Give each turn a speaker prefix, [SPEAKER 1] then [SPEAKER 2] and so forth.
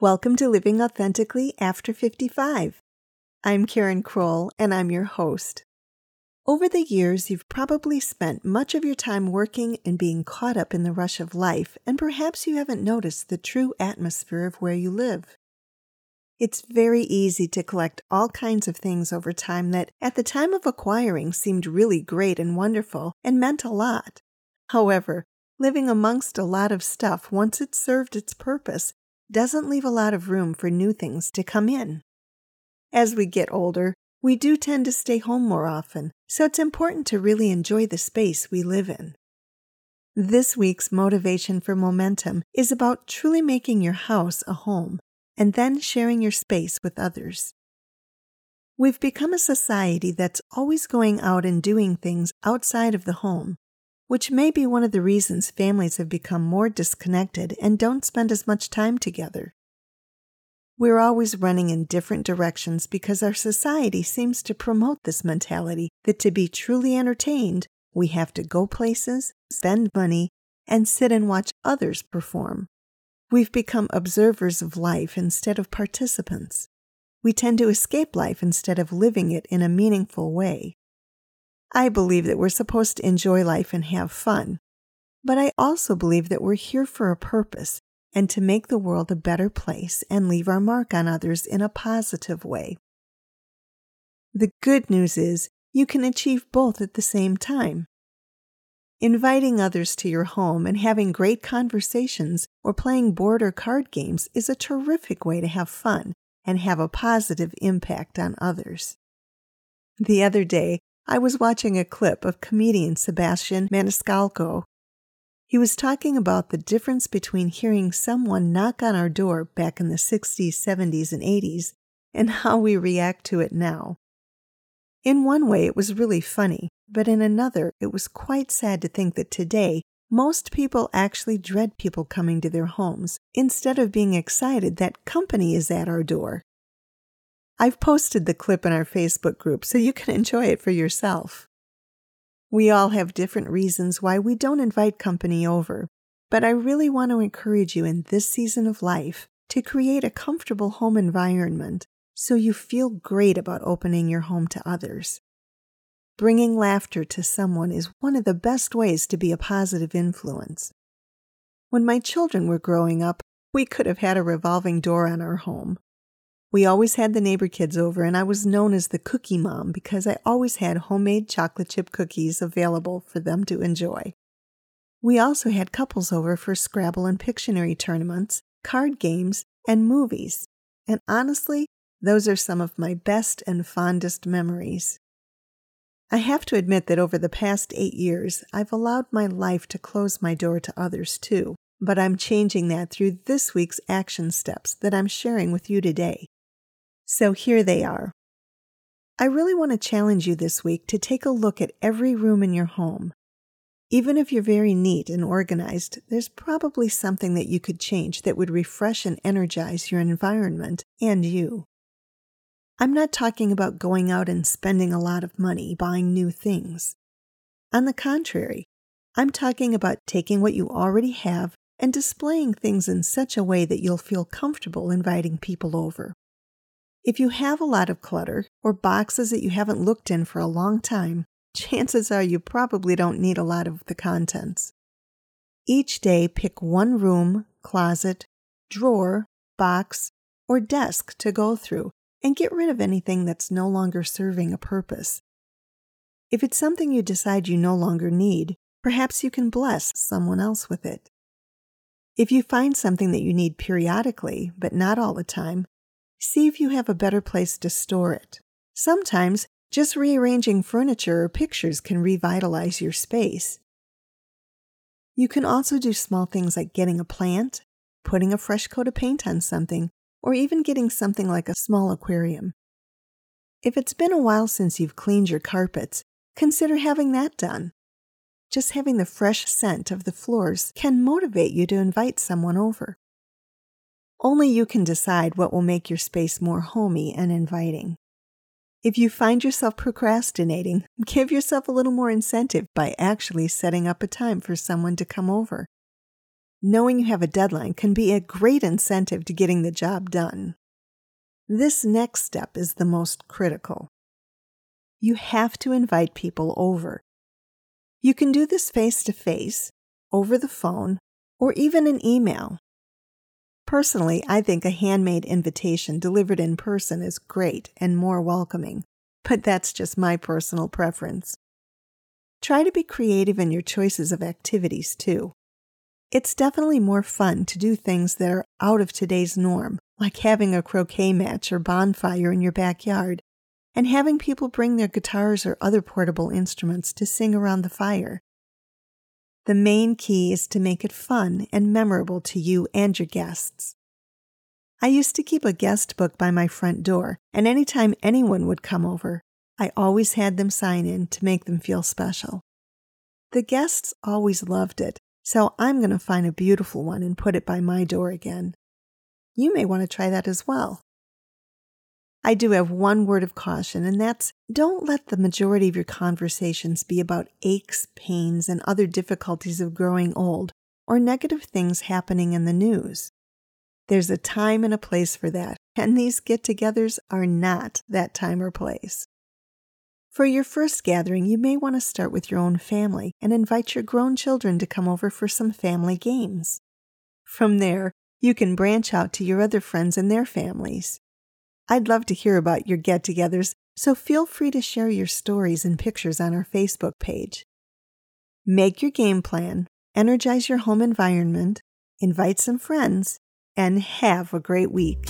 [SPEAKER 1] Welcome to Living Authentically After 55. I'm Karen Kroll, and I'm your host. Over the years, you've probably spent much of your time working and being caught up in the rush of life, and perhaps you haven't noticed the true atmosphere of where you live. It's very easy to collect all kinds of things over time that, at the time of acquiring, seemed really great and wonderful and meant a lot. However, living amongst a lot of stuff once it served its purpose doesn't leave a lot of room for new things to come in. As we get older, we do tend to stay home more often, so it's important to really enjoy the space we live in. This week's motivation for momentum is about truly making your house a home and then sharing your space with others. We've become a society that's always going out and doing things outside of the home which may be one of the reasons families have become more disconnected and don't spend as much time together. We're always running in different directions because our society seems to promote this mentality that to be truly entertained, we have to go places, spend money, and sit and watch others perform. We've become observers of life instead of participants. We tend to escape life instead of living it in a meaningful way. I believe that we're supposed to enjoy life and have fun. But I also believe that we're here for a purpose and to make the world a better place and leave our mark on others in a positive way. The good news is you can achieve both at the same time. Inviting others to your home and having great conversations or playing board or card games is a terrific way to have fun and have a positive impact on others. The other day, I was watching a clip of comedian Sebastian Maniscalco. He was talking about the difference between hearing someone knock on our door back in the 60s, 70s, and 80s and how we react to it now. In one way, it was really funny, but in another, it was quite sad to think that today, most people actually dread people coming to their homes instead of being excited that company is at our door. I've posted the clip in our Facebook group so you can enjoy it for yourself. We all have different reasons why we don't invite company over, but I really want to encourage you in this season of life to create a comfortable home environment so you feel great about opening your home to others. Bringing laughter to someone is one of the best ways to be a positive influence. When my children were growing up, we could have had a revolving door on our home. We always had the neighbor kids over, and I was known as the cookie mom because I always had homemade chocolate chip cookies available for them to enjoy. We also had couples over for Scrabble and Pictionary tournaments, card games, and movies. And honestly, those are some of my best and fondest memories. I have to admit that over the past eight years, I've allowed my life to close my door to others too, but I'm changing that through this week's action steps that I'm sharing with you today. So here they are. I really want to challenge you this week to take a look at every room in your home. Even if you're very neat and organized, there's probably something that you could change that would refresh and energize your environment and you. I'm not talking about going out and spending a lot of money buying new things. On the contrary, I'm talking about taking what you already have and displaying things in such a way that you'll feel comfortable inviting people over. If you have a lot of clutter or boxes that you haven't looked in for a long time, chances are you probably don't need a lot of the contents. Each day, pick one room, closet, drawer, box, or desk to go through and get rid of anything that's no longer serving a purpose. If it's something you decide you no longer need, perhaps you can bless someone else with it. If you find something that you need periodically, but not all the time, see if you have a better place to store it. Sometimes, just rearranging furniture or pictures can revitalize your space. You can also do small things like getting a plant, putting a fresh coat of paint on something, or even getting something like a small aquarium. If it's been a while since you've cleaned your carpets, consider having that done. Just having the fresh scent of the floors can motivate you to invite someone over. Only you can decide what will make your space more homey and inviting. If you find yourself procrastinating, give yourself a little more incentive by actually setting up a time for someone to come over. knowing you have a deadline can be a great incentive to getting the job done. This next step is the most critical. You have to invite people over. You can do this face to face, over the phone, or even an email. Personally, I think a handmade invitation delivered in person is great and more welcoming, but that's just my personal preference. Try to be creative in your choices of activities, too. It's definitely more fun to do things that are out of today's norm, like having a croquet match or bonfire in your backyard, and having people bring their guitars or other portable instruments to sing around the fire. The main key is to make it fun and memorable to you and your guests. I used to keep a guest book by my front door, and anytime anyone would come over, I always had them sign in to make them feel special. The guests always loved it, so I'm going to find a beautiful one and put it by my door again. You may want to try that as well. I do have one word of caution, and that's don't let the majority of your conversations be about aches, pains, and other difficulties of growing old or negative things happening in the news. There's a time and a place for that, and these get togethers are not that time or place. For your first gathering, you may want to start with your own family and invite your grown children to come over for some family games. From there, you can branch out to your other friends and their families. I'd love to hear about your get togethers, so feel free to share your stories and pictures on our Facebook page. Make your game plan, energize your home environment, invite some friends, and have a great week.